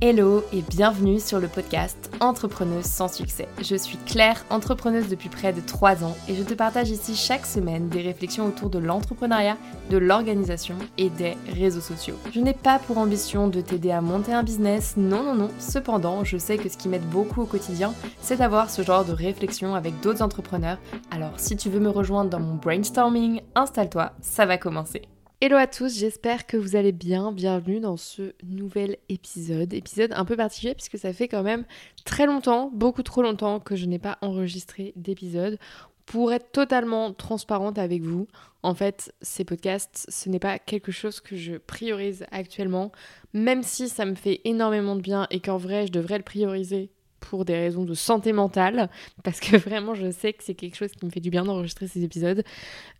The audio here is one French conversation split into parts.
Hello et bienvenue sur le podcast Entrepreneuse sans succès. Je suis Claire, entrepreneuse depuis près de 3 ans et je te partage ici chaque semaine des réflexions autour de l'entrepreneuriat, de l'organisation et des réseaux sociaux. Je n'ai pas pour ambition de t'aider à monter un business, non non non, cependant je sais que ce qui m'aide beaucoup au quotidien, c'est d'avoir ce genre de réflexion avec d'autres entrepreneurs. Alors si tu veux me rejoindre dans mon brainstorming, installe-toi, ça va commencer. Hello à tous, j'espère que vous allez bien. Bienvenue dans ce nouvel épisode. Épisode un peu particulier puisque ça fait quand même très longtemps, beaucoup trop longtemps que je n'ai pas enregistré d'épisode. Pour être totalement transparente avec vous, en fait, ces podcasts, ce n'est pas quelque chose que je priorise actuellement, même si ça me fait énormément de bien et qu'en vrai, je devrais le prioriser pour des raisons de santé mentale, parce que vraiment je sais que c'est quelque chose qui me fait du bien d'enregistrer ces épisodes.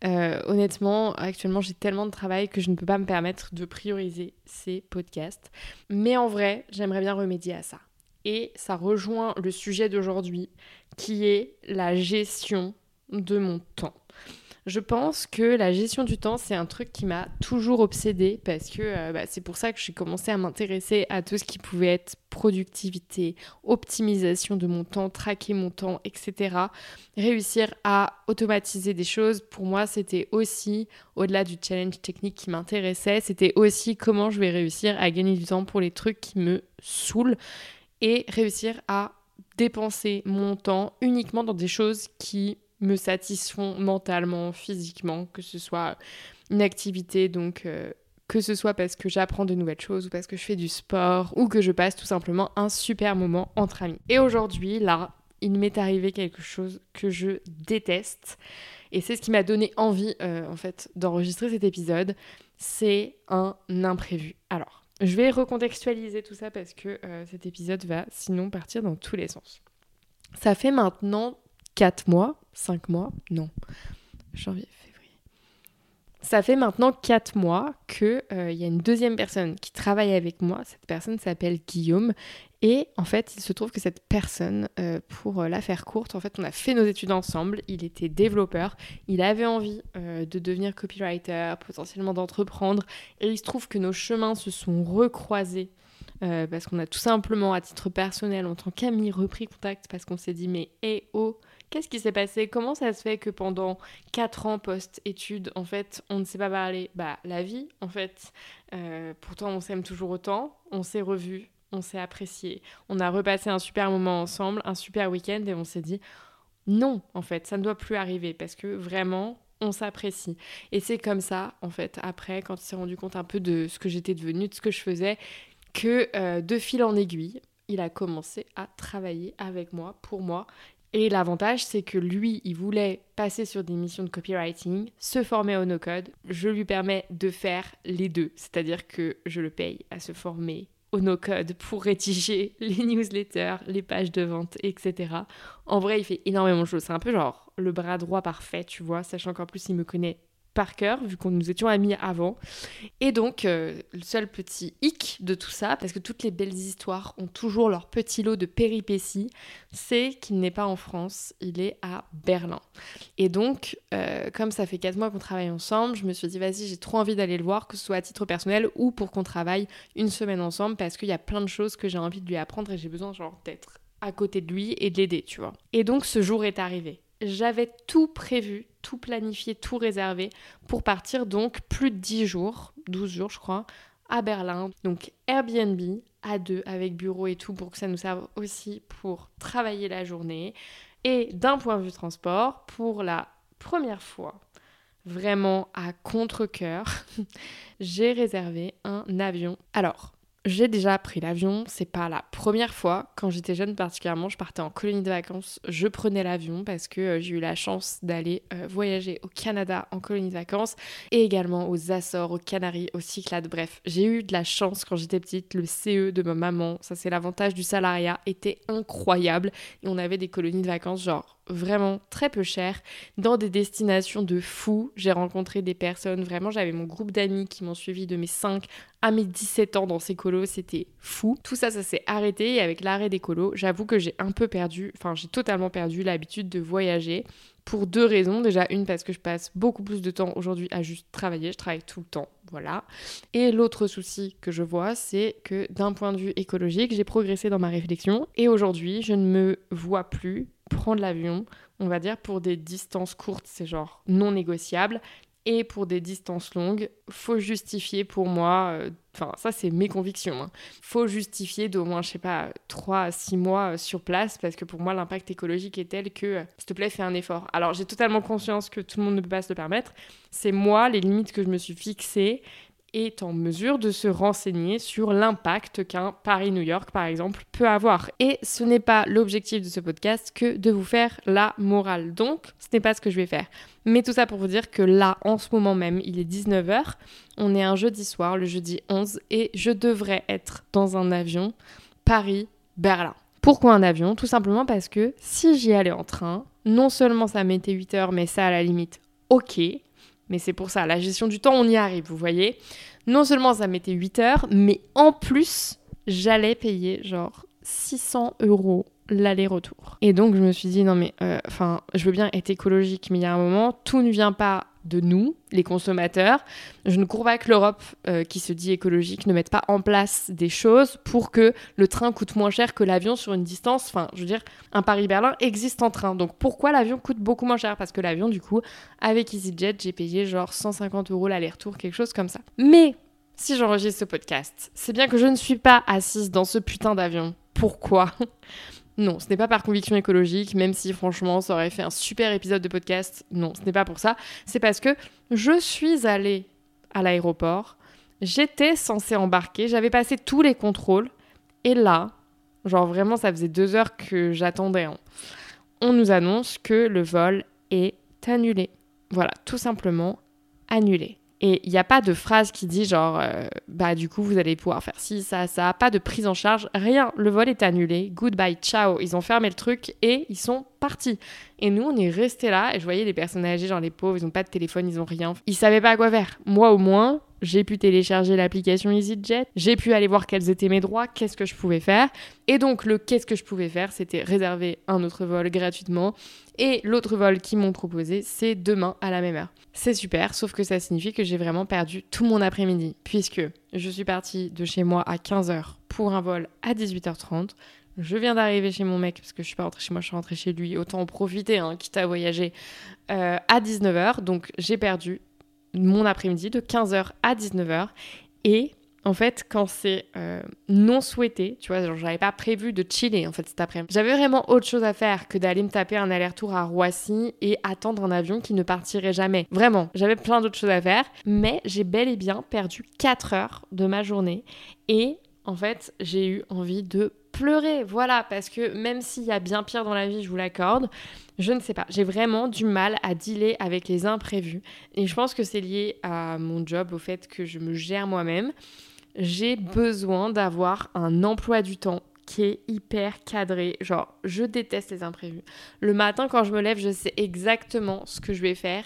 Euh, honnêtement, actuellement j'ai tellement de travail que je ne peux pas me permettre de prioriser ces podcasts. Mais en vrai, j'aimerais bien remédier à ça. Et ça rejoint le sujet d'aujourd'hui, qui est la gestion de mon temps. Je pense que la gestion du temps, c'est un truc qui m'a toujours obsédée parce que euh, bah, c'est pour ça que j'ai commencé à m'intéresser à tout ce qui pouvait être productivité, optimisation de mon temps, traquer mon temps, etc. Réussir à automatiser des choses, pour moi, c'était aussi, au-delà du challenge technique qui m'intéressait, c'était aussi comment je vais réussir à gagner du temps pour les trucs qui me saoulent et réussir à dépenser mon temps uniquement dans des choses qui me satisfont mentalement, physiquement, que ce soit une activité, donc euh, que ce soit parce que j'apprends de nouvelles choses ou parce que je fais du sport ou que je passe tout simplement un super moment entre amis. Et aujourd'hui, là, il m'est arrivé quelque chose que je déteste et c'est ce qui m'a donné envie euh, en fait d'enregistrer cet épisode, c'est un imprévu. Alors, je vais recontextualiser tout ça parce que euh, cet épisode va sinon partir dans tous les sens. Ça fait maintenant 4 mois, 5 mois, non, janvier, février. Ça fait maintenant 4 mois qu'il euh, y a une deuxième personne qui travaille avec moi. Cette personne s'appelle Guillaume. Et en fait, il se trouve que cette personne, euh, pour euh, la faire courte, en fait, on a fait nos études ensemble. Il était développeur. Il avait envie de devenir copywriter, potentiellement d'entreprendre. Et il se trouve que nos chemins se sont recroisés parce qu'on a tout simplement, à titre personnel, en tant qu'amis, repris contact parce qu'on s'est dit, mais eh, oh, Qu'est-ce qui s'est passé? Comment ça se fait que pendant 4 ans post-études, en fait, on ne s'est pas parlé Bah, la vie, en fait. Euh, pourtant, on s'aime toujours autant. On s'est revus, on s'est apprécié. On a repassé un super moment ensemble, un super week-end, et on s'est dit non, en fait, ça ne doit plus arriver parce que vraiment, on s'apprécie. Et c'est comme ça, en fait, après, quand il s'est rendu compte un peu de ce que j'étais devenue, de ce que je faisais, que euh, de fil en aiguille, il a commencé à travailler avec moi, pour moi, et l'avantage, c'est que lui, il voulait passer sur des missions de copywriting, se former au no-code. Je lui permets de faire les deux, c'est-à-dire que je le paye à se former au no-code pour rédiger les newsletters, les pages de vente, etc. En vrai, il fait énormément de choses. C'est un peu genre le bras droit parfait, tu vois, sachant qu'en plus, il me connaît par cœur, vu qu'on nous étions amis avant. Et donc, euh, le seul petit hic de tout ça, parce que toutes les belles histoires ont toujours leur petit lot de péripéties, c'est qu'il n'est pas en France, il est à Berlin. Et donc, euh, comme ça fait 4 mois qu'on travaille ensemble, je me suis dit, vas-y, j'ai trop envie d'aller le voir, que ce soit à titre personnel ou pour qu'on travaille une semaine ensemble, parce qu'il y a plein de choses que j'ai envie de lui apprendre et j'ai besoin, genre, d'être à côté de lui et de l'aider, tu vois. Et donc, ce jour est arrivé j'avais tout prévu, tout planifié, tout réservé pour partir donc plus de 10 jours, 12 jours je crois, à Berlin. Donc Airbnb à deux avec bureau et tout pour que ça nous serve aussi pour travailler la journée. Et d'un point de vue transport, pour la première fois, vraiment à contre-coeur, j'ai réservé un avion. Alors, j'ai déjà pris l'avion, c'est pas la première fois. Quand j'étais jeune particulièrement, je partais en colonie de vacances, je prenais l'avion parce que euh, j'ai eu la chance d'aller euh, voyager au Canada en colonie de vacances et également aux Açores, aux Canaries, aux Cyclades. Bref, j'ai eu de la chance quand j'étais petite. Le CE de ma maman, ça c'est l'avantage du salariat, était incroyable et on avait des colonies de vacances genre vraiment très peu cher, dans des destinations de fous. J'ai rencontré des personnes, vraiment, j'avais mon groupe d'amis qui m'ont suivi de mes 5 à mes 17 ans dans ces colos, c'était fou. Tout ça, ça s'est arrêté et avec l'arrêt des colos, j'avoue que j'ai un peu perdu, enfin j'ai totalement perdu l'habitude de voyager pour deux raisons. Déjà, une parce que je passe beaucoup plus de temps aujourd'hui à juste travailler, je travaille tout le temps Voilà. Et l'autre souci que je vois, c'est que d'un point de vue écologique, j'ai progressé dans ma réflexion et aujourd'hui, je ne me vois plus prendre l'avion, on va dire, pour des distances courtes, c'est genre non négociable. Et pour des distances longues, faut justifier pour moi, euh, enfin ça c'est mes convictions, hein, faut justifier d'au moins, je sais pas, 3 à 6 mois euh, sur place parce que pour moi l'impact écologique est tel que, euh, s'il te plaît, fais un effort. Alors j'ai totalement conscience que tout le monde ne peut pas se le permettre, c'est moi les limites que je me suis fixées est en mesure de se renseigner sur l'impact qu'un Paris-New York, par exemple, peut avoir. Et ce n'est pas l'objectif de ce podcast que de vous faire la morale. Donc, ce n'est pas ce que je vais faire. Mais tout ça pour vous dire que là, en ce moment même, il est 19h, on est un jeudi soir, le jeudi 11, et je devrais être dans un avion Paris-Berlin. Pourquoi un avion? Tout simplement parce que si j'y allais en train, non seulement ça mettait 8 heures, mais ça à la limite, ok, mais c'est pour ça, la gestion du temps, on y arrive, vous voyez. Non seulement ça mettait 8 heures, mais en plus, j'allais payer genre 600 euros l'aller-retour. Et donc je me suis dit, non mais, euh, enfin, je veux bien être écologique, mais il y a un moment, tout ne vient pas de nous, les consommateurs. Je ne cours pas que l'Europe, euh, qui se dit écologique, ne mette pas en place des choses pour que le train coûte moins cher que l'avion sur une distance. Enfin, je veux dire, un Paris-Berlin existe en train. Donc pourquoi l'avion coûte beaucoup moins cher? Parce que l'avion, du coup, avec EasyJet, j'ai payé genre 150 euros l'aller-retour, quelque chose comme ça. Mais si j'enregistre ce podcast, c'est bien que je ne suis pas assise dans ce putain d'avion. Pourquoi? Non, ce n'est pas par conviction écologique, même si franchement ça aurait fait un super épisode de podcast. Non, ce n'est pas pour ça. C'est parce que je suis allée à l'aéroport, j'étais censée embarquer, j'avais passé tous les contrôles, et là, genre vraiment ça faisait deux heures que j'attendais, hein. on nous annonce que le vol est annulé. Voilà, tout simplement annulé. Et il n'y a pas de phrase qui dit genre, euh, bah du coup vous allez pouvoir faire ci, ça, ça, pas de prise en charge, rien. Le vol est annulé, goodbye, ciao. Ils ont fermé le truc et ils sont partis. Et nous on est restés là et je voyais les personnes âgées, genre les pauvres, ils n'ont pas de téléphone, ils ont rien. Ils savaient pas à quoi faire. Moi au moins, j'ai pu télécharger l'application EasyJet, j'ai pu aller voir quels étaient mes droits, qu'est-ce que je pouvais faire. Et donc le qu'est-ce que je pouvais faire, c'était réserver un autre vol gratuitement. Et l'autre vol qu'ils m'ont proposé, c'est demain à la même heure. C'est super, sauf que ça signifie que j'ai vraiment perdu tout mon après-midi, puisque je suis partie de chez moi à 15h pour un vol à 18h30. Je viens d'arriver chez mon mec, parce que je suis pas rentrée chez moi, je suis rentrée chez lui. Autant en profiter, hein, quitte à voyager, euh, à 19h. Donc j'ai perdu mon après-midi de 15h à 19h. Et en fait, quand c'est euh, non souhaité, tu vois, j'avais pas prévu de chiller en fait cet après-midi. J'avais vraiment autre chose à faire que d'aller me taper un aller-retour à Roissy et attendre un avion qui ne partirait jamais. Vraiment, j'avais plein d'autres choses à faire, mais j'ai bel et bien perdu 4 heures de ma journée et en fait, j'ai eu envie de pleurer, voilà, parce que même s'il y a bien pire dans la vie, je vous l'accorde, je ne sais pas, j'ai vraiment du mal à dealer avec les imprévus. Et je pense que c'est lié à mon job, au fait que je me gère moi-même. J'ai besoin d'avoir un emploi du temps qui est hyper cadré. Genre, je déteste les imprévus. Le matin, quand je me lève, je sais exactement ce que je vais faire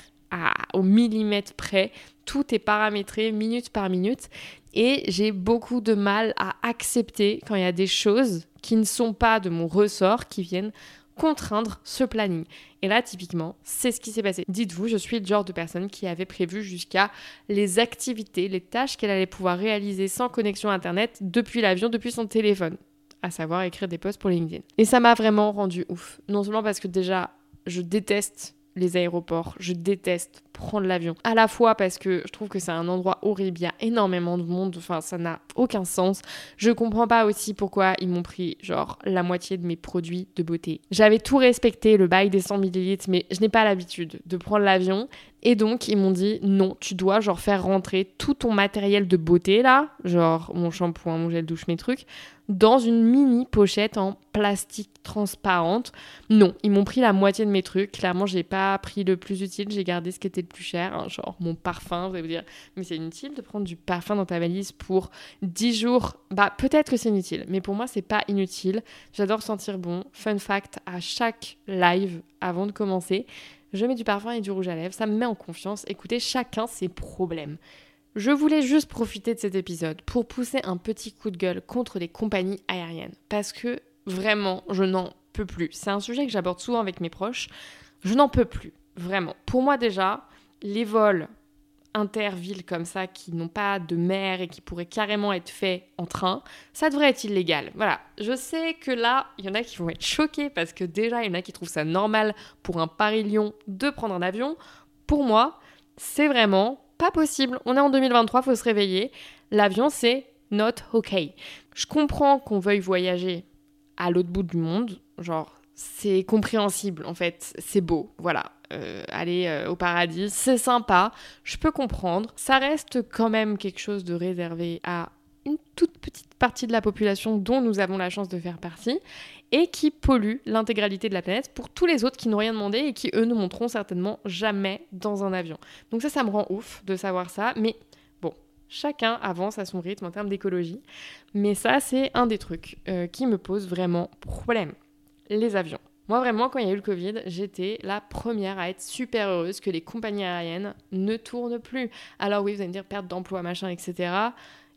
au millimètre près. Tout est paramétré minute par minute. Et j'ai beaucoup de mal à accepter quand il y a des choses qui ne sont pas de mon ressort, qui viennent contraindre ce planning. Et là, typiquement, c'est ce qui s'est passé. Dites-vous, je suis le genre de personne qui avait prévu jusqu'à les activités, les tâches qu'elle allait pouvoir réaliser sans connexion Internet depuis l'avion, depuis son téléphone, à savoir écrire des posts pour LinkedIn. Et ça m'a vraiment rendu ouf. Non seulement parce que déjà, je déteste les aéroports. Je déteste prendre l'avion. À la fois parce que je trouve que c'est un endroit horrible, il y a énormément de monde, enfin ça n'a aucun sens. Je comprends pas aussi pourquoi ils m'ont pris genre la moitié de mes produits de beauté. J'avais tout respecté, le bail des 100 ml, mais je n'ai pas l'habitude de prendre l'avion. Et donc ils m'ont dit non, tu dois genre faire rentrer tout ton matériel de beauté là, genre mon shampoing, mon gel douche, mes trucs, dans une mini pochette en plastique transparente. Non, ils m'ont pris la moitié de mes trucs. Clairement, j'ai pas pris le plus utile, j'ai gardé ce qui était plus cher, hein, genre mon parfum. Vous allez vous dire, mais c'est inutile de prendre du parfum dans ta valise pour 10 jours. Bah, peut-être que c'est inutile, mais pour moi, c'est pas inutile. J'adore sentir bon. Fun fact, à chaque live avant de commencer, je mets du parfum et du rouge à lèvres. Ça me met en confiance. Écoutez, chacun ses problèmes. Je voulais juste profiter de cet épisode pour pousser un petit coup de gueule contre les compagnies aériennes. Parce que vraiment, je n'en peux plus. C'est un sujet que j'aborde souvent avec mes proches. Je n'en peux plus, vraiment. Pour moi déjà, les vols intervilles comme ça qui n'ont pas de mer et qui pourraient carrément être faits en train, ça devrait être illégal. Voilà, je sais que là, il y en a qui vont être choqués parce que déjà, il y en a qui trouvent ça normal pour un Paris-Lyon de prendre un avion. Pour moi, c'est vraiment pas possible. On est en 2023, faut se réveiller. L'avion, c'est not okay. Je comprends qu'on veuille voyager à l'autre bout du monde, genre c'est compréhensible en fait, c'est beau, voilà. Euh, aller euh, au paradis, c'est sympa, je peux comprendre. Ça reste quand même quelque chose de réservé à une toute petite partie de la population dont nous avons la chance de faire partie et qui pollue l'intégralité de la planète pour tous les autres qui n'ont rien demandé et qui eux ne monteront certainement jamais dans un avion. Donc ça, ça me rend ouf de savoir ça, mais bon, chacun avance à son rythme en termes d'écologie, mais ça c'est un des trucs euh, qui me pose vraiment problème. Les avions. Moi, vraiment, quand il y a eu le Covid, j'étais la première à être super heureuse que les compagnies aériennes ne tournent plus. Alors oui, vous allez me dire perte d'emploi, machin, etc.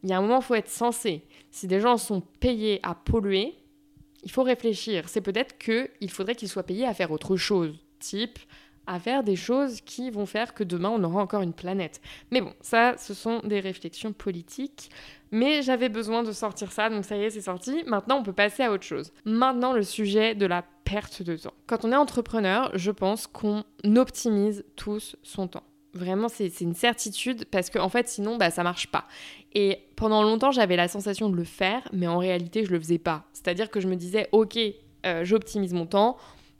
Il y a un moment, il faut être sensé. Si des gens sont payés à polluer, il faut réfléchir. C'est peut-être qu'il faudrait qu'ils soient payés à faire autre chose, type à faire des choses qui vont faire que demain on aura encore une planète. Mais bon, ça, ce sont des réflexions politiques. Mais j'avais besoin de sortir ça, donc ça y est, c'est sorti. Maintenant, on peut passer à autre chose. Maintenant, le sujet de la perte de temps. Quand on est entrepreneur, je pense qu'on optimise tous son temps. Vraiment, c'est une certitude parce qu'en en fait, sinon, bah, ça marche pas. Et pendant longtemps, j'avais la sensation de le faire, mais en réalité, je le faisais pas. C'est-à-dire que je me disais, ok, euh, j'optimise mon temps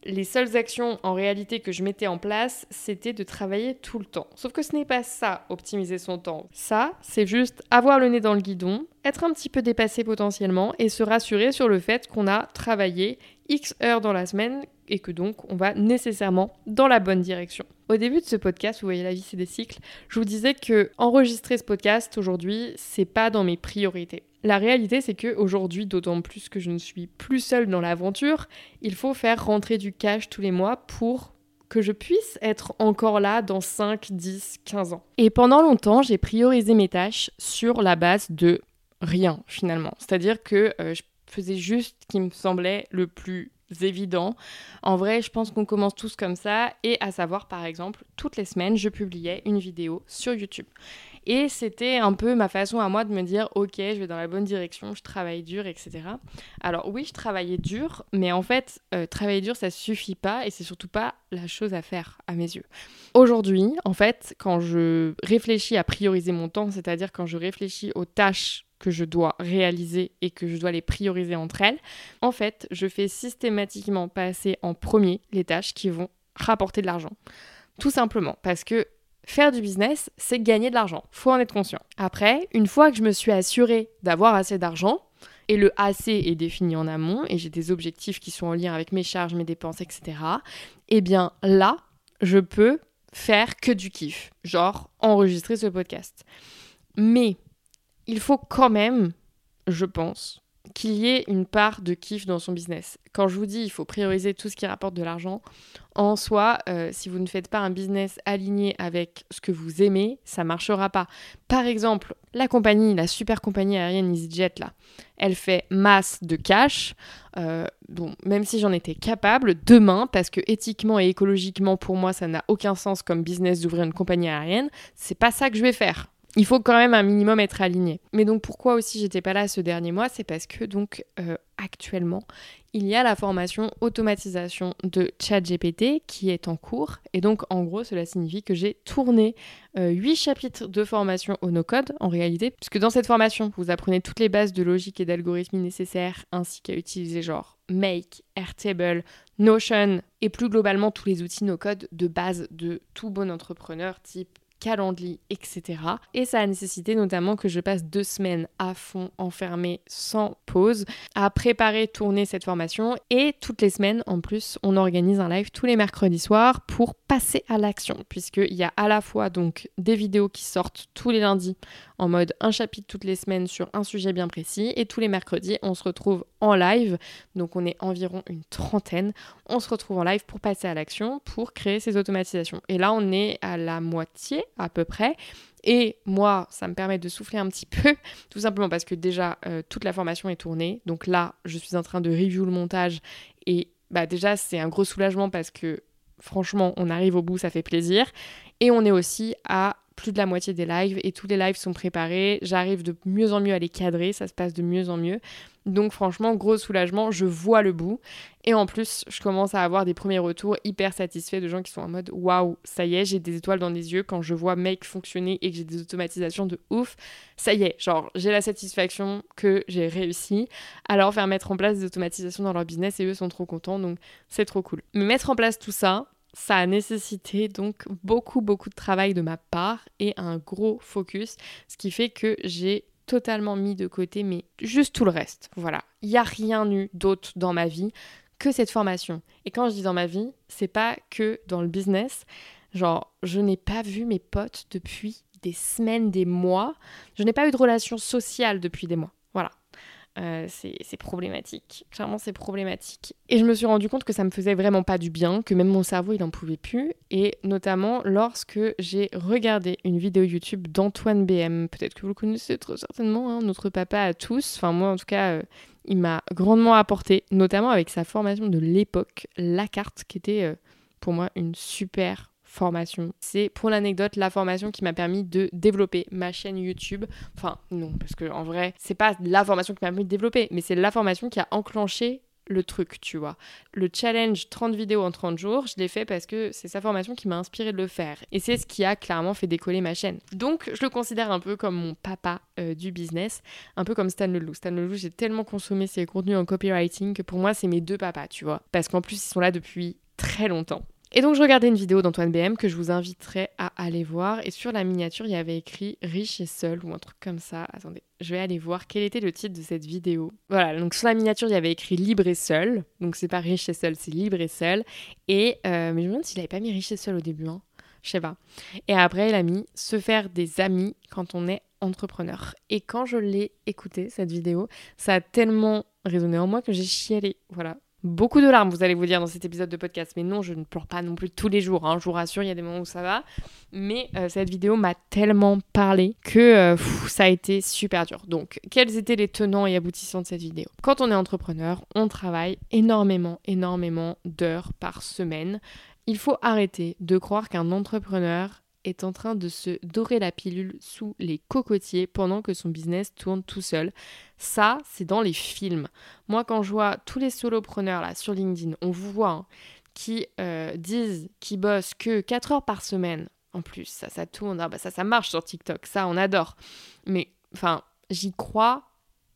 les seules actions en réalité que je mettais en place, c'était de travailler tout le temps. Sauf que ce n'est pas ça, optimiser son temps. Ça, c'est juste avoir le nez dans le guidon, être un petit peu dépassé potentiellement et se rassurer sur le fait qu'on a travaillé X heures dans la semaine et que donc on va nécessairement dans la bonne direction. Au début de ce podcast, vous voyez la vie c'est des cycles, je vous disais que enregistrer ce podcast aujourd'hui, c'est pas dans mes priorités. La réalité, c'est que aujourd'hui, d'autant plus que je ne suis plus seule dans l'aventure, il faut faire rentrer du cash tous les mois pour que je puisse être encore là dans 5, 10, 15 ans. Et pendant longtemps, j'ai priorisé mes tâches sur la base de rien finalement. C'est-à-dire que euh, je faisais juste ce qui me semblait le plus évident. En vrai, je pense qu'on commence tous comme ça et à savoir par exemple, toutes les semaines, je publiais une vidéo sur YouTube. Et c'était un peu ma façon à moi de me dire, ok, je vais dans la bonne direction, je travaille dur, etc. Alors oui, je travaillais dur, mais en fait, euh, travailler dur, ça suffit pas et c'est surtout pas la chose à faire à mes yeux. Aujourd'hui, en fait, quand je réfléchis à prioriser mon temps, c'est-à-dire quand je réfléchis aux tâches que je dois réaliser et que je dois les prioriser entre elles, en fait, je fais systématiquement passer en premier les tâches qui vont rapporter de l'argent. Tout simplement parce que Faire du business, c'est gagner de l'argent. Faut en être conscient. Après, une fois que je me suis assurée d'avoir assez d'argent, et le assez est défini en amont, et j'ai des objectifs qui sont en lien avec mes charges, mes dépenses, etc., eh bien là, je peux faire que du kiff. Genre, enregistrer ce podcast. Mais il faut quand même, je pense, qu'il y ait une part de kiff dans son business. Quand je vous dis il faut prioriser tout ce qui rapporte de l'argent, en soi, euh, si vous ne faites pas un business aligné avec ce que vous aimez, ça marchera pas. Par exemple, la compagnie, la super compagnie aérienne EasyJet, là, elle fait masse de cash. Euh, bon, même si j'en étais capable, demain, parce que éthiquement et écologiquement, pour moi, ça n'a aucun sens comme business d'ouvrir une compagnie aérienne, c'est pas ça que je vais faire il faut quand même un minimum être aligné. Mais donc pourquoi aussi j'étais pas là ce dernier mois, c'est parce que donc euh, actuellement il y a la formation automatisation de ChatGPT qui est en cours et donc en gros cela signifie que j'ai tourné euh, 8 chapitres de formation au no-code en réalité puisque dans cette formation vous apprenez toutes les bases de logique et d'algorithmie nécessaires ainsi qu'à utiliser genre Make, Airtable, Notion et plus globalement tous les outils no-code de base de tout bon entrepreneur type Calendly, etc. Et ça a nécessité notamment que je passe deux semaines à fond, enfermée, sans pause, à préparer, tourner cette formation. Et toutes les semaines, en plus, on organise un live tous les mercredis soirs pour passer à l'action, puisqu'il y a à la fois donc des vidéos qui sortent tous les lundis en mode un chapitre toutes les semaines sur un sujet bien précis, et tous les mercredis, on se retrouve en live, donc on est environ une trentaine, on se retrouve en live pour passer à l'action, pour créer ces automatisations. Et là, on est à la moitié à peu près. Et moi, ça me permet de souffler un petit peu, tout simplement parce que déjà, euh, toute la formation est tournée. Donc là, je suis en train de review le montage. Et bah, déjà, c'est un gros soulagement parce que franchement, on arrive au bout, ça fait plaisir. Et on est aussi à plus de la moitié des lives et tous les lives sont préparés. J'arrive de mieux en mieux à les cadrer, ça se passe de mieux en mieux. Donc franchement, gros soulagement, je vois le bout. Et en plus, je commence à avoir des premiers retours hyper satisfaits de gens qui sont en mode waouh, ça y est, j'ai des étoiles dans les yeux quand je vois Make fonctionner et que j'ai des automatisations de ouf. Ça y est, genre j'ai la satisfaction que j'ai réussi à leur faire mettre en place des automatisations dans leur business et eux sont trop contents, donc c'est trop cool. Mais mettre en place tout ça, ça a nécessité donc beaucoup beaucoup de travail de ma part et un gros focus, ce qui fait que j'ai totalement mis de côté, mais juste tout le reste. Voilà. Il n'y a rien eu d'autre dans ma vie que cette formation. Et quand je dis dans ma vie, c'est pas que dans le business. Genre, je n'ai pas vu mes potes depuis des semaines, des mois. Je n'ai pas eu de relation sociale depuis des mois. Euh, c'est problématique. Clairement, c'est problématique. Et je me suis rendu compte que ça me faisait vraiment pas du bien, que même mon cerveau, il en pouvait plus. Et notamment lorsque j'ai regardé une vidéo YouTube d'Antoine BM. Peut-être que vous le connaissez très certainement, hein, notre papa à tous. Enfin, moi, en tout cas, euh, il m'a grandement apporté, notamment avec sa formation de l'époque, La Carte, qui était euh, pour moi une super formation. C'est pour l'anecdote la formation qui m'a permis de développer ma chaîne YouTube. Enfin, non, parce que en vrai, c'est pas la formation qui m'a permis de développer, mais c'est la formation qui a enclenché le truc, tu vois. Le challenge 30 vidéos en 30 jours, je l'ai fait parce que c'est sa formation qui m'a inspiré de le faire. Et c'est ce qui a clairement fait décoller ma chaîne. Donc, je le considère un peu comme mon papa euh, du business, un peu comme Stan Leloup. Stan Leloup, j'ai tellement consommé ses contenus en copywriting que pour moi, c'est mes deux papas, tu vois. Parce qu'en plus, ils sont là depuis très longtemps. Et donc je regardais une vidéo d'Antoine BM que je vous inviterai à aller voir. Et sur la miniature, il y avait écrit riche et seul ou un truc comme ça. Attendez, je vais aller voir quel était le titre de cette vidéo. Voilà, donc sur la miniature, il y avait écrit libre et seul. Donc c'est pas riche et seul, c'est libre et seul. Et euh, mais je me demande s'il avait pas mis riche et seul au début. Hein. Je sais pas. Et après, il a mis se faire des amis quand on est entrepreneur. Et quand je l'ai écouté, cette vidéo, ça a tellement résonné en moi que j'ai chialé. Voilà, beaucoup de larmes, vous allez vous dire, dans cet épisode de podcast. Mais non, je ne pleure pas non plus tous les jours. Hein. Je vous rassure, il y a des moments où ça va. Mais euh, cette vidéo m'a tellement parlé que euh, ça a été super dur. Donc, quels étaient les tenants et aboutissants de cette vidéo? Quand on est entrepreneur, on travaille énormément, énormément d'heures par semaine. Il faut arrêter de croire qu'un entrepreneur est en train de se dorer la pilule sous les cocotiers pendant que son business tourne tout seul. Ça, c'est dans les films. Moi, quand je vois tous les solopreneurs là sur LinkedIn, on vous voit, hein, qui euh, disent qu'ils bossent que 4 heures par semaine. En plus, ça, ça tourne. Ah bah ça, ça marche sur TikTok. Ça, on adore. Mais, enfin, j'y crois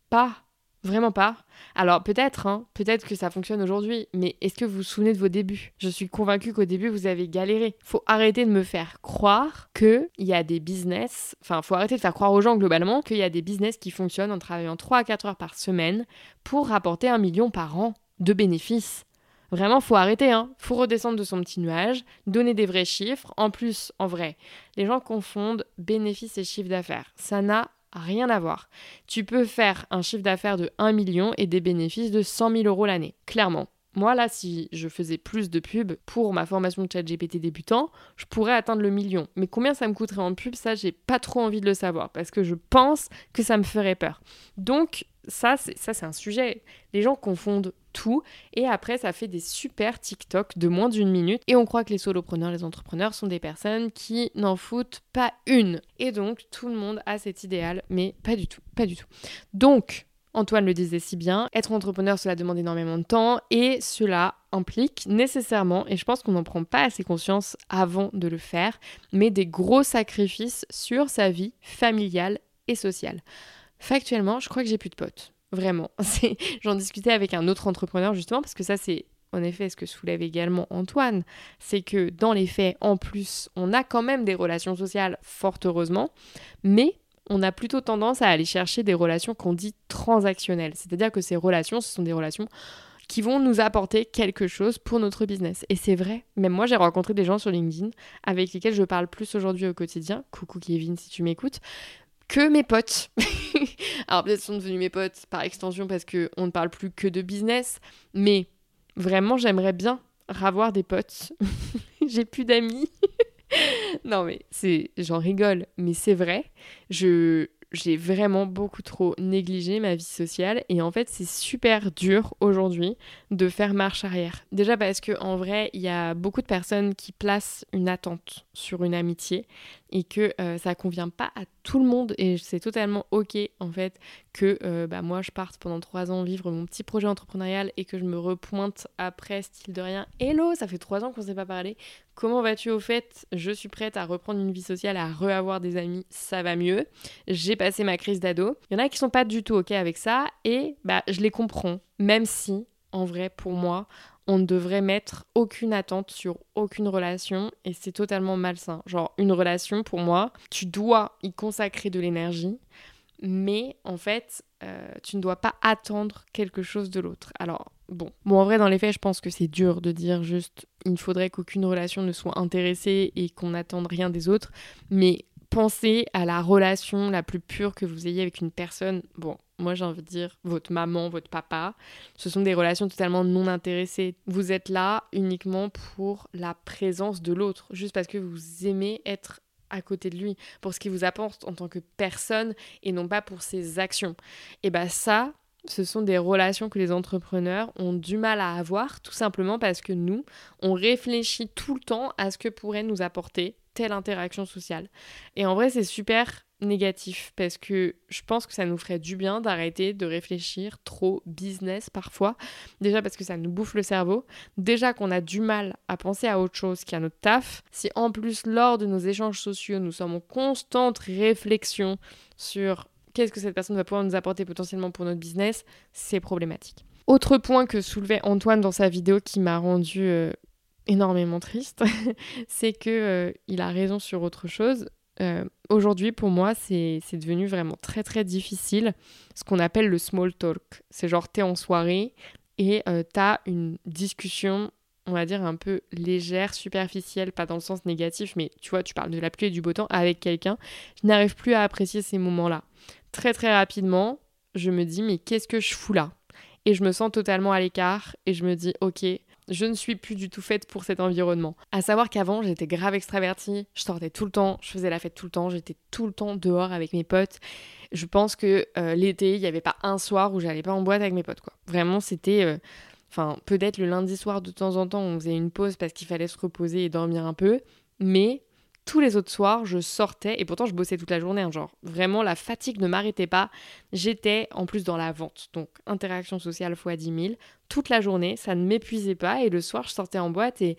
pas. Vraiment pas. Alors peut-être, hein, peut-être que ça fonctionne aujourd'hui, mais est-ce que vous vous souvenez de vos débuts? Je suis convaincue qu'au début vous avez galéré. Faut arrêter de me faire croire qu'il y a des business, enfin faut arrêter de faire croire aux gens globalement qu'il y a des business qui fonctionnent en travaillant 3 à 4 heures par semaine pour rapporter un million par an de bénéfices. Vraiment, faut arrêter, hein. Faut redescendre de son petit nuage, donner des vrais chiffres. En plus, en vrai, les gens confondent bénéfices et chiffre d'affaires. Ça n'a rien à voir. Tu peux faire un chiffre d'affaires de 1 million et des bénéfices de 100 000 euros l'année, clairement. Moi, là, si je faisais plus de pubs pour ma formation de chat GPT débutant, je pourrais atteindre le million. Mais combien ça me coûterait en pub, ça, j'ai pas trop envie de le savoir parce que je pense que ça me ferait peur. Donc, ça, c'est un sujet. Les gens confondent tout et après, ça fait des super TikTok de moins d'une minute et on croit que les solopreneurs, les entrepreneurs sont des personnes qui n'en foutent pas une. Et donc, tout le monde a cet idéal, mais pas du tout, pas du tout. Donc, Antoine le disait si bien, être entrepreneur, cela demande énormément de temps et cela implique nécessairement, et je pense qu'on n'en prend pas assez conscience avant de le faire, mais des gros sacrifices sur sa vie familiale et sociale. Factuellement, je crois que j'ai plus de potes. Vraiment. J'en discutais avec un autre entrepreneur justement parce que ça c'est en effet ce que soulève également Antoine, c'est que dans les faits, en plus, on a quand même des relations sociales, fort heureusement, mais on a plutôt tendance à aller chercher des relations qu'on dit transactionnelles. C'est-à-dire que ces relations, ce sont des relations qui vont nous apporter quelque chose pour notre business. Et c'est vrai, même moi j'ai rencontré des gens sur LinkedIn avec lesquels je parle plus aujourd'hui au quotidien, coucou Kevin si tu m'écoutes, que mes potes. Alors peut-être sont devenus mes potes par extension parce qu'on ne parle plus que de business, mais vraiment j'aimerais bien avoir des potes. J'ai plus d'amis. non mais c'est j'en rigole, mais c'est vrai. Je j'ai vraiment beaucoup trop négligé ma vie sociale et en fait c'est super dur aujourd'hui de faire marche arrière. Déjà parce que en vrai il y a beaucoup de personnes qui placent une attente sur une amitié et que euh, ça convient pas à tout le monde. Et c'est totalement ok en fait que euh, bah, moi je parte pendant trois ans vivre mon petit projet entrepreneurial et que je me repointe après style de rien. Hello ça fait trois ans qu'on s'est pas parlé. Comment vas-tu au fait? Je suis prête à reprendre une vie sociale à reavoir des amis ça va mieux. J'ai passé ma crise d'ado. Il y en a qui sont pas du tout ok avec ça et bah je les comprends même si en vrai pour moi on ne devrait mettre aucune attente sur aucune relation et c'est totalement malsain. Genre une relation pour moi, tu dois y consacrer de l'énergie, mais en fait, euh, tu ne dois pas attendre quelque chose de l'autre. Alors bon, bon en vrai dans les faits, je pense que c'est dur de dire juste il faudrait qu'aucune relation ne soit intéressée et qu'on n'attende rien des autres, mais pensez à la relation la plus pure que vous ayez avec une personne. Bon, moi j'ai envie de dire votre maman, votre papa. Ce sont des relations totalement non intéressées. Vous êtes là uniquement pour la présence de l'autre, juste parce que vous aimez être à côté de lui, pour ce qui vous apporte en tant que personne et non pas pour ses actions. Et bien ça, ce sont des relations que les entrepreneurs ont du mal à avoir, tout simplement parce que nous, on réfléchit tout le temps à ce que pourrait nous apporter telle interaction sociale. Et en vrai, c'est super négatif parce que je pense que ça nous ferait du bien d'arrêter de réfléchir trop business parfois. Déjà parce que ça nous bouffe le cerveau. Déjà qu'on a du mal à penser à autre chose qu'à notre taf. Si en plus lors de nos échanges sociaux nous sommes en constante réflexion sur qu'est-ce que cette personne va pouvoir nous apporter potentiellement pour notre business, c'est problématique. Autre point que soulevait Antoine dans sa vidéo qui m'a rendu euh, énormément triste, c'est que euh, il a raison sur autre chose. Euh, aujourd'hui, pour moi, c'est devenu vraiment très très difficile ce qu'on appelle le small talk. C'est genre, t'es en soirée et euh, t'as une discussion, on va dire, un peu légère, superficielle, pas dans le sens négatif, mais tu vois, tu parles de la pluie et du beau temps avec quelqu'un. Je n'arrive plus à apprécier ces moments-là. Très très rapidement, je me dis, mais qu'est-ce que je fous là? Et je me sens totalement à l'écart et je me dis, ok, je ne suis plus du tout faite pour cet environnement. À savoir qu'avant, j'étais grave extravertie, je sortais tout le temps, je faisais la fête tout le temps, j'étais tout le temps dehors avec mes potes. Je pense que euh, l'été, il n'y avait pas un soir où j'allais pas en boîte avec mes potes, quoi. Vraiment, c'était. Euh, peut-être le lundi soir de temps en temps, on faisait une pause parce qu'il fallait se reposer et dormir un peu. Mais tous les autres soirs, je sortais et pourtant je bossais toute la journée. Hein, genre, vraiment, la fatigue ne m'arrêtait pas. J'étais en plus dans la vente, donc interaction sociale x 10 000, toute la journée, ça ne m'épuisait pas. Et le soir, je sortais en boîte et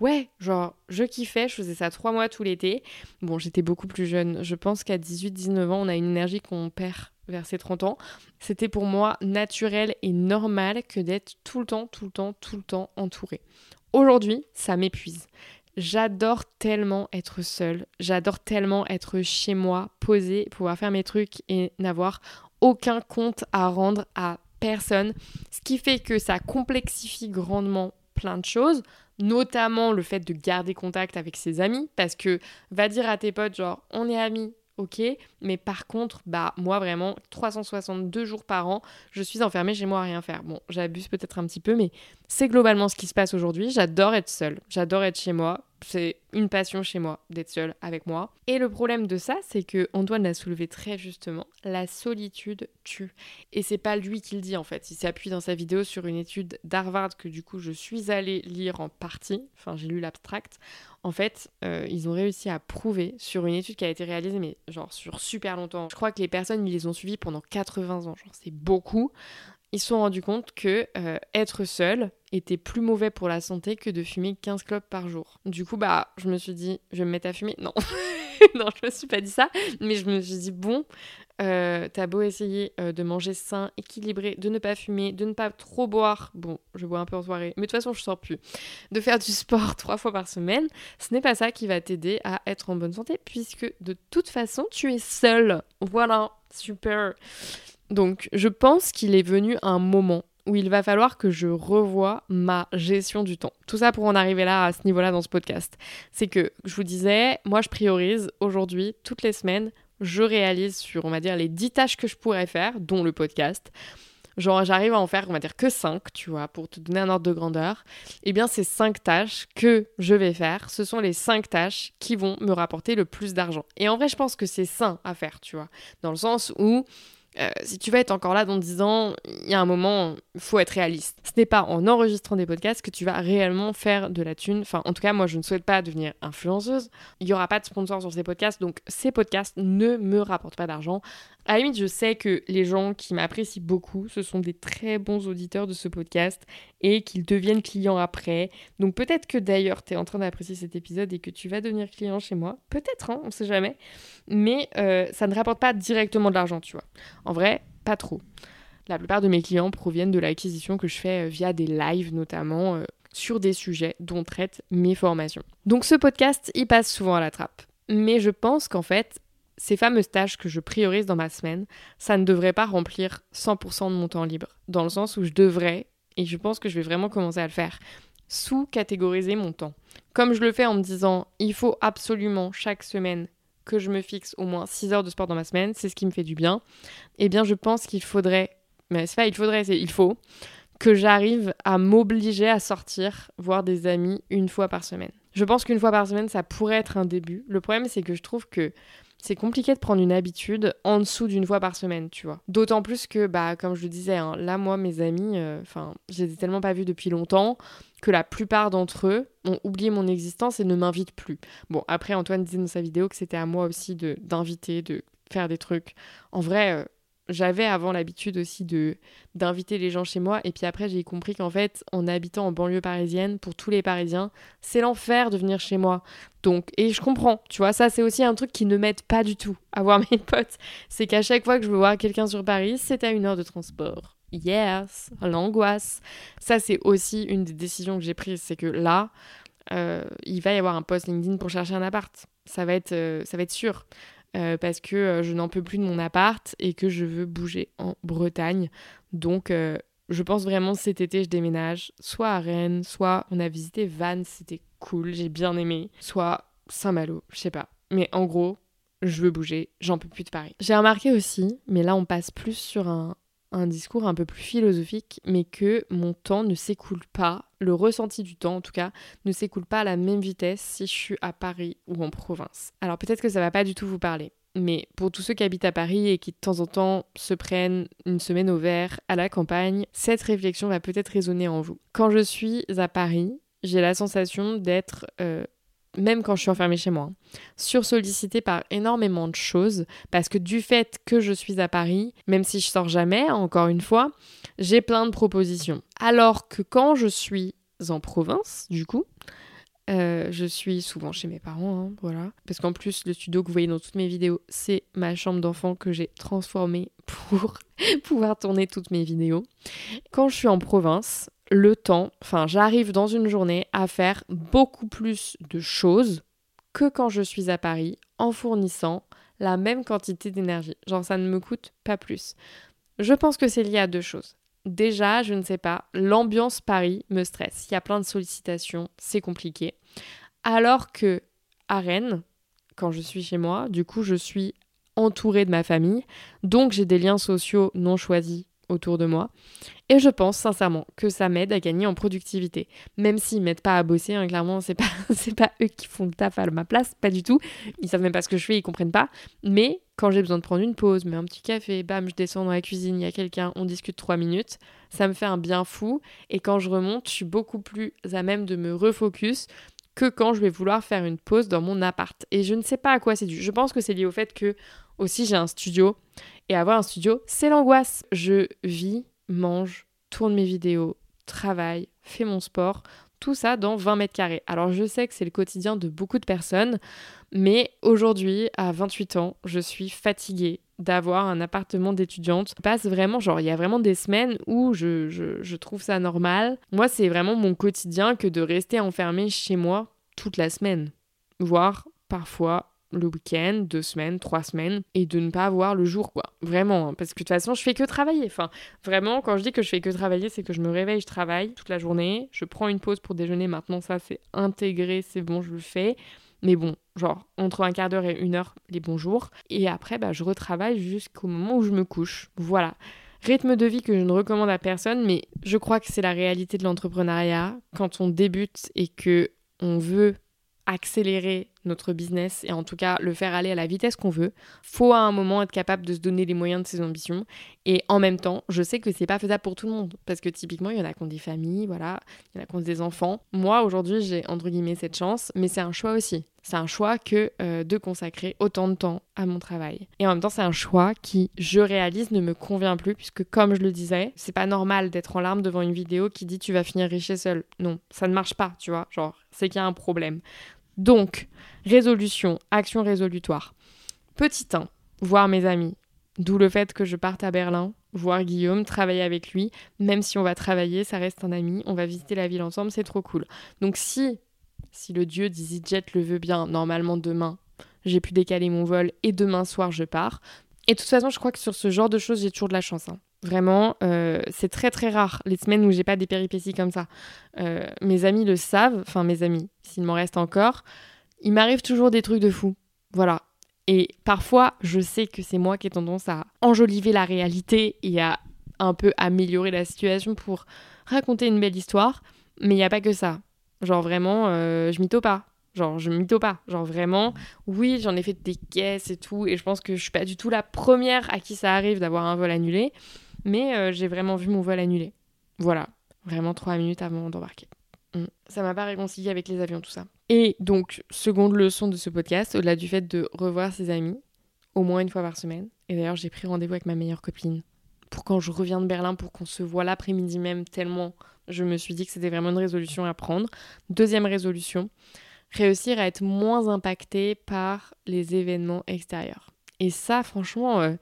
ouais, genre, je kiffais, je faisais ça trois mois tout l'été. Bon, j'étais beaucoup plus jeune. Je pense qu'à 18-19 ans, on a une énergie qu'on perd vers ses 30 ans. C'était pour moi naturel et normal que d'être tout le temps, tout le temps, tout le temps entouré. Aujourd'hui, ça m'épuise. J'adore tellement être seule, j'adore tellement être chez moi, posée, pouvoir faire mes trucs et n'avoir aucun compte à rendre à personne. Ce qui fait que ça complexifie grandement plein de choses, notamment le fait de garder contact avec ses amis, parce que va dire à tes potes genre on est amis, ok, mais par contre, bah moi vraiment, 362 jours par an, je suis enfermée chez moi à rien faire. Bon, j'abuse peut-être un petit peu, mais c'est globalement ce qui se passe aujourd'hui. J'adore être seule, j'adore être chez moi, c'est une passion chez moi d'être seule avec moi. Et le problème de ça, c'est que Antoine l'a soulevé très justement, la solitude tue. Et c'est pas lui qui le dit en fait. Il s'appuie dans sa vidéo sur une étude d'Harvard que du coup je suis allée lire en partie. Enfin, j'ai lu l'abstract. En fait, euh, ils ont réussi à prouver sur une étude qui a été réalisée, mais genre sur super longtemps. Je crois que les personnes, ils les ont suivies pendant 80 ans. Genre, c'est beaucoup ils se sont rendus compte que euh, être seul était plus mauvais pour la santé que de fumer 15 clopes par jour. Du coup, bah, je me suis dit, je vais me mettre à fumer. Non, non, je me suis pas dit ça, mais je me suis dit, bon, euh, t'as beau essayer euh, de manger sain, équilibré, de ne pas fumer, de ne pas trop boire. Bon, je bois un peu en soirée, mais de toute façon, je sors plus. De faire du sport trois fois par semaine, ce n'est pas ça qui va t'aider à être en bonne santé, puisque de toute façon, tu es seul. Voilà, super. Donc, je pense qu'il est venu un moment où il va falloir que je revoie ma gestion du temps. Tout ça pour en arriver là, à ce niveau-là, dans ce podcast. C'est que, je vous disais, moi, je priorise aujourd'hui, toutes les semaines, je réalise sur, on va dire, les 10 tâches que je pourrais faire, dont le podcast. genre j'arrive à en faire, on va dire que 5, tu vois, pour te donner un ordre de grandeur, eh bien ces 5 tâches que je vais faire, ce sont les 5 tâches qui vont me rapporter le plus d'argent. Et en vrai, je pense que c'est sain à faire, tu vois, dans le sens où euh, si tu vas être encore là dans 10 ans, il y a un moment, il faut être réaliste. Ce n'est pas en enregistrant des podcasts que tu vas réellement faire de la thune. Enfin, en tout cas, moi, je ne souhaite pas devenir influenceuse. Il n'y aura pas de sponsor sur ces podcasts, donc ces podcasts ne me rapportent pas d'argent. À la limite, je sais que les gens qui m'apprécient beaucoup, ce sont des très bons auditeurs de ce podcast et qu'ils deviennent clients après. Donc peut-être que d'ailleurs, tu es en train d'apprécier cet épisode et que tu vas devenir client chez moi. Peut-être, hein, on sait jamais. Mais euh, ça ne rapporte pas directement de l'argent, tu vois. En vrai, pas trop. La plupart de mes clients proviennent de l'acquisition que je fais euh, via des lives notamment euh, sur des sujets dont traitent mes formations. Donc ce podcast, il passe souvent à la trappe. Mais je pense qu'en fait, ces fameuses tâches que je priorise dans ma semaine, ça ne devrait pas remplir 100% de mon temps libre. Dans le sens où je devrais, et je pense que je vais vraiment commencer à le faire, sous-catégoriser mon temps. Comme je le fais en me disant, il faut absolument chaque semaine que je me fixe au moins 6 heures de sport dans ma semaine, c'est ce qui me fait du bien, eh bien je pense qu'il faudrait, mais c'est pas il faudrait, c'est il faut, que j'arrive à m'obliger à sortir, voir des amis une fois par semaine. Je pense qu'une fois par semaine, ça pourrait être un début. Le problème, c'est que je trouve que c'est compliqué de prendre une habitude en dessous d'une fois par semaine, tu vois. D'autant plus que, bah, comme je le disais, hein, là, moi, mes amis, euh, enfin, je les ai tellement pas vus depuis longtemps que la plupart d'entre eux ont oublié mon existence et ne m'invitent plus. Bon, après, Antoine disait dans sa vidéo que c'était à moi aussi de d'inviter, de faire des trucs. En vrai, euh, j'avais avant l'habitude aussi de d'inviter les gens chez moi. Et puis après j'ai compris qu'en fait en habitant en banlieue parisienne pour tous les parisiens c'est l'enfer de venir chez moi. Donc et je comprends tu vois ça c'est aussi un truc qui ne m'aide pas du tout à voir mes potes. C'est qu'à chaque fois que je veux voir quelqu'un sur Paris c'est à une heure de transport. Yes l'angoisse. Ça c'est aussi une des décisions que j'ai prises. C'est que là euh, il va y avoir un post LinkedIn pour chercher un appart. Ça va être euh, ça va être sûr euh, parce que euh, je n'en peux plus de mon appart et que je veux bouger en Bretagne. Donc euh, je pense vraiment cet été je déménage, soit à Rennes, soit on a visité Vannes, c'était cool, j'ai bien aimé, soit Saint-Malo, je sais pas. Mais en gros, je veux bouger, j'en peux plus de Paris. J'ai remarqué aussi, mais là on passe plus sur un, un discours un peu plus philosophique, mais que mon temps ne s'écoule pas, le ressenti du temps en tout cas, ne s'écoule pas à la même vitesse si je suis à Paris ou en province. Alors peut-être que ça va pas du tout vous parler, mais pour tous ceux qui habitent à Paris et qui de temps en temps se prennent une semaine au vert à la campagne, cette réflexion va peut-être résonner en vous. Quand je suis à Paris, j'ai la sensation d'être euh, même quand je suis enfermée chez moi, sursollicitée par énormément de choses, parce que du fait que je suis à Paris, même si je sors jamais, encore une fois, j'ai plein de propositions. Alors que quand je suis en province, du coup, euh, je suis souvent chez mes parents, hein, voilà. Parce qu'en plus, le studio que vous voyez dans toutes mes vidéos, c'est ma chambre d'enfant que j'ai transformée pour pouvoir tourner toutes mes vidéos. Quand je suis en province, le temps, enfin j'arrive dans une journée à faire beaucoup plus de choses que quand je suis à Paris en fournissant la même quantité d'énergie. Genre ça ne me coûte pas plus. Je pense que c'est lié à deux choses. Déjà, je ne sais pas, l'ambiance Paris me stresse. Il y a plein de sollicitations, c'est compliqué. Alors que à Rennes, quand je suis chez moi, du coup, je suis entourée de ma famille, donc j'ai des liens sociaux non choisis autour de moi. Et je pense sincèrement que ça m'aide à gagner en productivité. Même s'ils m'aident pas à bosser, hein, clairement, c'est pas, pas eux qui font le taf à ma place, pas du tout. Ils savent même pas ce que je fais, ils comprennent pas. Mais quand j'ai besoin de prendre une pause, mais un petit café, bam, je descends dans la cuisine, il y a quelqu'un, on discute trois minutes, ça me fait un bien fou. Et quand je remonte, je suis beaucoup plus à même de me refocus que quand je vais vouloir faire une pause dans mon appart. Et je ne sais pas à quoi c'est dû. Je pense que c'est lié au fait que aussi j'ai un studio et avoir un studio, c'est l'angoisse. Je vis, mange, tourne mes vidéos, travaille, fais mon sport, tout ça dans 20 mètres carrés. Alors je sais que c'est le quotidien de beaucoup de personnes, mais aujourd'hui, à 28 ans, je suis fatiguée d'avoir un appartement d'étudiante. passe vraiment, genre, il y a vraiment des semaines où je, je, je trouve ça normal. Moi, c'est vraiment mon quotidien que de rester enfermée chez moi toute la semaine, voire parfois le week-end, deux semaines, trois semaines, et de ne pas avoir le jour, quoi. Vraiment, hein, parce que de toute façon, je fais que travailler. Enfin, vraiment, quand je dis que je fais que travailler, c'est que je me réveille, je travaille toute la journée, je prends une pause pour déjeuner, maintenant ça c'est intégré, c'est bon, je le fais. Mais bon, genre entre un quart d'heure et une heure, les bons jours. Et après, bah, je retravaille jusqu'au moment où je me couche. Voilà. Rythme de vie que je ne recommande à personne, mais je crois que c'est la réalité de l'entrepreneuriat. Quand on débute et que on veut accélérer notre business et en tout cas le faire aller à la vitesse qu'on veut, faut à un moment être capable de se donner les moyens de ses ambitions. Et en même temps, je sais que c'est pas faisable pour tout le monde parce que typiquement, il y en a qui ont des familles, voilà, il y en a qui ont des enfants. Moi, aujourd'hui, j'ai entre guillemets cette chance, mais c'est un choix aussi. C'est un choix que euh, de consacrer autant de temps à mon travail. Et en même temps, c'est un choix qui, je réalise, ne me convient plus puisque, comme je le disais, c'est pas normal d'être en larmes devant une vidéo qui dit tu vas finir riche et seul. Non, ça ne marche pas, tu vois. Genre, c'est qu'il y a un problème. Donc, résolution, action résolutoire. Petit 1, voir mes amis. D'où le fait que je parte à Berlin, voir Guillaume, travailler avec lui. Même si on va travailler, ça reste un ami, on va visiter la ville ensemble, c'est trop cool. Donc si, si le dieu d'EasyJet le veut bien, normalement demain, j'ai pu décaler mon vol et demain soir je pars. Et de toute façon, je crois que sur ce genre de choses, j'ai toujours de la chance. Hein. Vraiment, euh, c'est très très rare les semaines où j'ai pas des péripéties comme ça. Euh, mes amis le savent, enfin mes amis, s'il m'en reste encore, il m'arrive toujours des trucs de fou. Voilà. Et parfois, je sais que c'est moi qui ai tendance à enjoliver la réalité et à un peu améliorer la situation pour raconter une belle histoire. Mais il n'y a pas que ça. Genre vraiment, euh, je mytho pas. Genre, je mytho pas. Genre vraiment, oui, j'en ai fait des caisses et tout. Et je pense que je suis pas du tout la première à qui ça arrive d'avoir un vol annulé mais euh, j'ai vraiment vu mon vol annulé. Voilà, vraiment trois minutes avant d'embarquer. Mm. Ça m'a pas réconcilié avec les avions, tout ça. Et donc, seconde leçon de ce podcast, au-delà du fait de revoir ses amis, au moins une fois par semaine. Et d'ailleurs, j'ai pris rendez-vous avec ma meilleure copine pour quand je reviens de Berlin, pour qu'on se voit l'après-midi même, tellement je me suis dit que c'était vraiment une résolution à prendre. Deuxième résolution, réussir à être moins impacté par les événements extérieurs. Et ça, franchement, euh,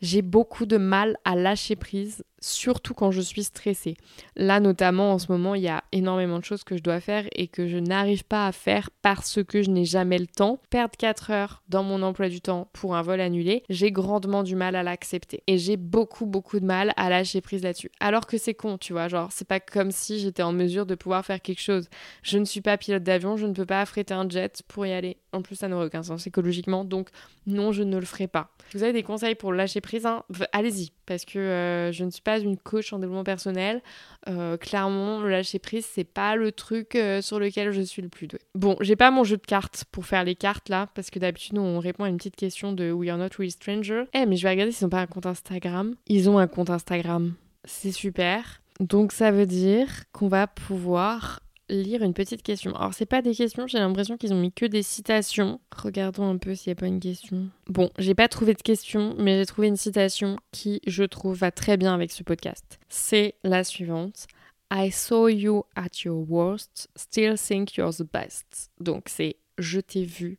j'ai beaucoup de mal à lâcher prise, surtout quand je suis stressée. Là, notamment, en ce moment, il y a énormément de choses que je dois faire et que je n'arrive pas à faire parce que je n'ai jamais le temps. Perdre 4 heures dans mon emploi du temps pour un vol annulé, j'ai grandement du mal à l'accepter. Et j'ai beaucoup, beaucoup de mal à lâcher prise là-dessus. Alors que c'est con, tu vois, genre, c'est pas comme si j'étais en mesure de pouvoir faire quelque chose. Je ne suis pas pilote d'avion, je ne peux pas affréter un jet pour y aller. En plus, ça n'aurait aucun sens écologiquement, donc non, je ne le ferai pas. vous avez des conseils pour lâcher prise, hein, allez-y, parce que euh, je ne suis pas une coach en développement personnel. Euh, clairement, le lâcher prise, c'est pas le truc euh, sur lequel je suis le plus douée. Bon, j'ai pas mon jeu de cartes pour faire les cartes là, parce que d'habitude, on répond à une petite question de We are not really stranger. Eh, mais je vais regarder s'ils n'ont pas un compte Instagram. Ils ont un compte Instagram. C'est super. Donc ça veut dire qu'on va pouvoir lire une petite question. Alors, c'est pas des questions, j'ai l'impression qu'ils ont mis que des citations. Regardons un peu s'il n'y a pas une question. Bon, j'ai pas trouvé de question, mais j'ai trouvé une citation qui, je trouve, va très bien avec ce podcast. C'est la suivante. I saw you at your worst, still think you're the best. Donc, c'est je t'ai vu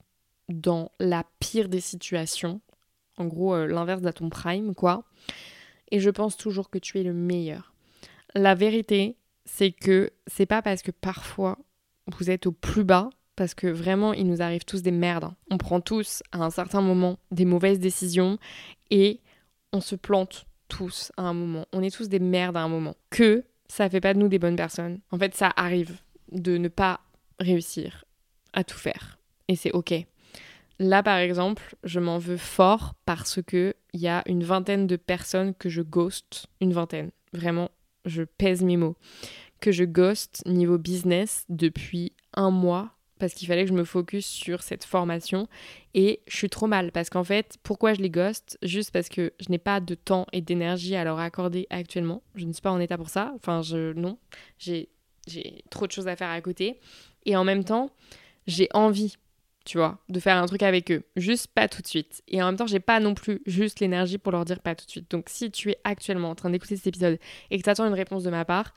dans la pire des situations. En gros, euh, l'inverse ton prime, quoi. Et je pense toujours que tu es le meilleur. La vérité, c'est que c'est pas parce que parfois vous êtes au plus bas, parce que vraiment il nous arrive tous des merdes. Hein. On prend tous à un certain moment des mauvaises décisions et on se plante tous à un moment. On est tous des merdes à un moment. Que ça fait pas de nous des bonnes personnes. En fait, ça arrive de ne pas réussir à tout faire. Et c'est ok. Là, par exemple, je m'en veux fort parce que il y a une vingtaine de personnes que je ghost. Une vingtaine. Vraiment, je pèse mes mots, que je ghost niveau business depuis un mois parce qu'il fallait que je me focus sur cette formation et je suis trop mal parce qu'en fait, pourquoi je les ghost? Juste parce que je n'ai pas de temps et d'énergie à leur accorder actuellement. Je ne suis pas en état pour ça. Enfin, je non, j'ai j'ai trop de choses à faire à côté et en même temps, j'ai envie tu vois, de faire un truc avec eux. Juste pas tout de suite. Et en même temps, j'ai pas non plus juste l'énergie pour leur dire pas tout de suite. Donc si tu es actuellement en train d'écouter cet épisode et que tu attends une réponse de ma part,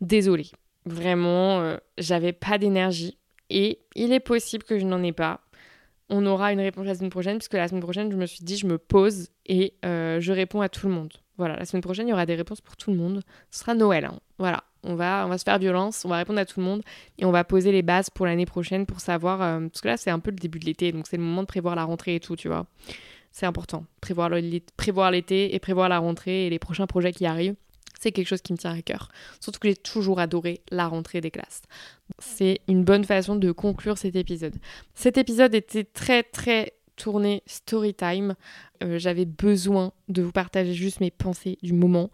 désolé. Vraiment, euh, j'avais pas d'énergie. Et il est possible que je n'en ai pas. On aura une réponse la semaine prochaine, puisque la semaine prochaine, je me suis dit, je me pose et euh, je réponds à tout le monde. Voilà, la semaine prochaine, il y aura des réponses pour tout le monde. Ce sera Noël. Hein. Voilà, on va, on va se faire violence, on va répondre à tout le monde et on va poser les bases pour l'année prochaine pour savoir. Euh, parce que là, c'est un peu le début de l'été, donc c'est le moment de prévoir la rentrée et tout, tu vois. C'est important. Prévoir l'été et prévoir la rentrée et les prochains projets qui arrivent. C'est quelque chose qui me tient à cœur. Surtout que j'ai toujours adoré la rentrée des classes. C'est une bonne façon de conclure cet épisode. Cet épisode était très très tournée Storytime. Euh, j'avais besoin de vous partager juste mes pensées du moment.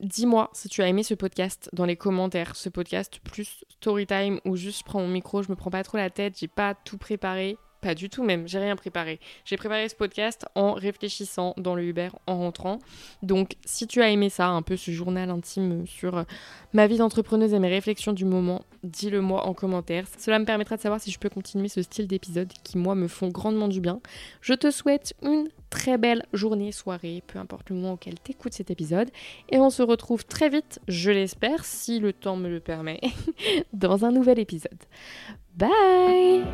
Dis-moi si tu as aimé ce podcast dans les commentaires, ce podcast plus Storytime où juste je prends mon micro, je me prends pas trop la tête, j'ai pas tout préparé, pas du tout même, j'ai rien préparé. J'ai préparé ce podcast en réfléchissant dans le Uber en rentrant. Donc si tu as aimé ça, un peu ce journal intime sur euh, ma vie d'entrepreneuse et mes réflexions du moment, dis-le moi en commentaire. Cela me permettra de savoir si je peux continuer ce style d'épisode qui moi me font grandement du bien. Je te souhaite une très belle journée, soirée, peu importe le moment auquel tu écoutes cet épisode. Et on se retrouve très vite, je l'espère, si le temps me le permet, dans un nouvel épisode. Bye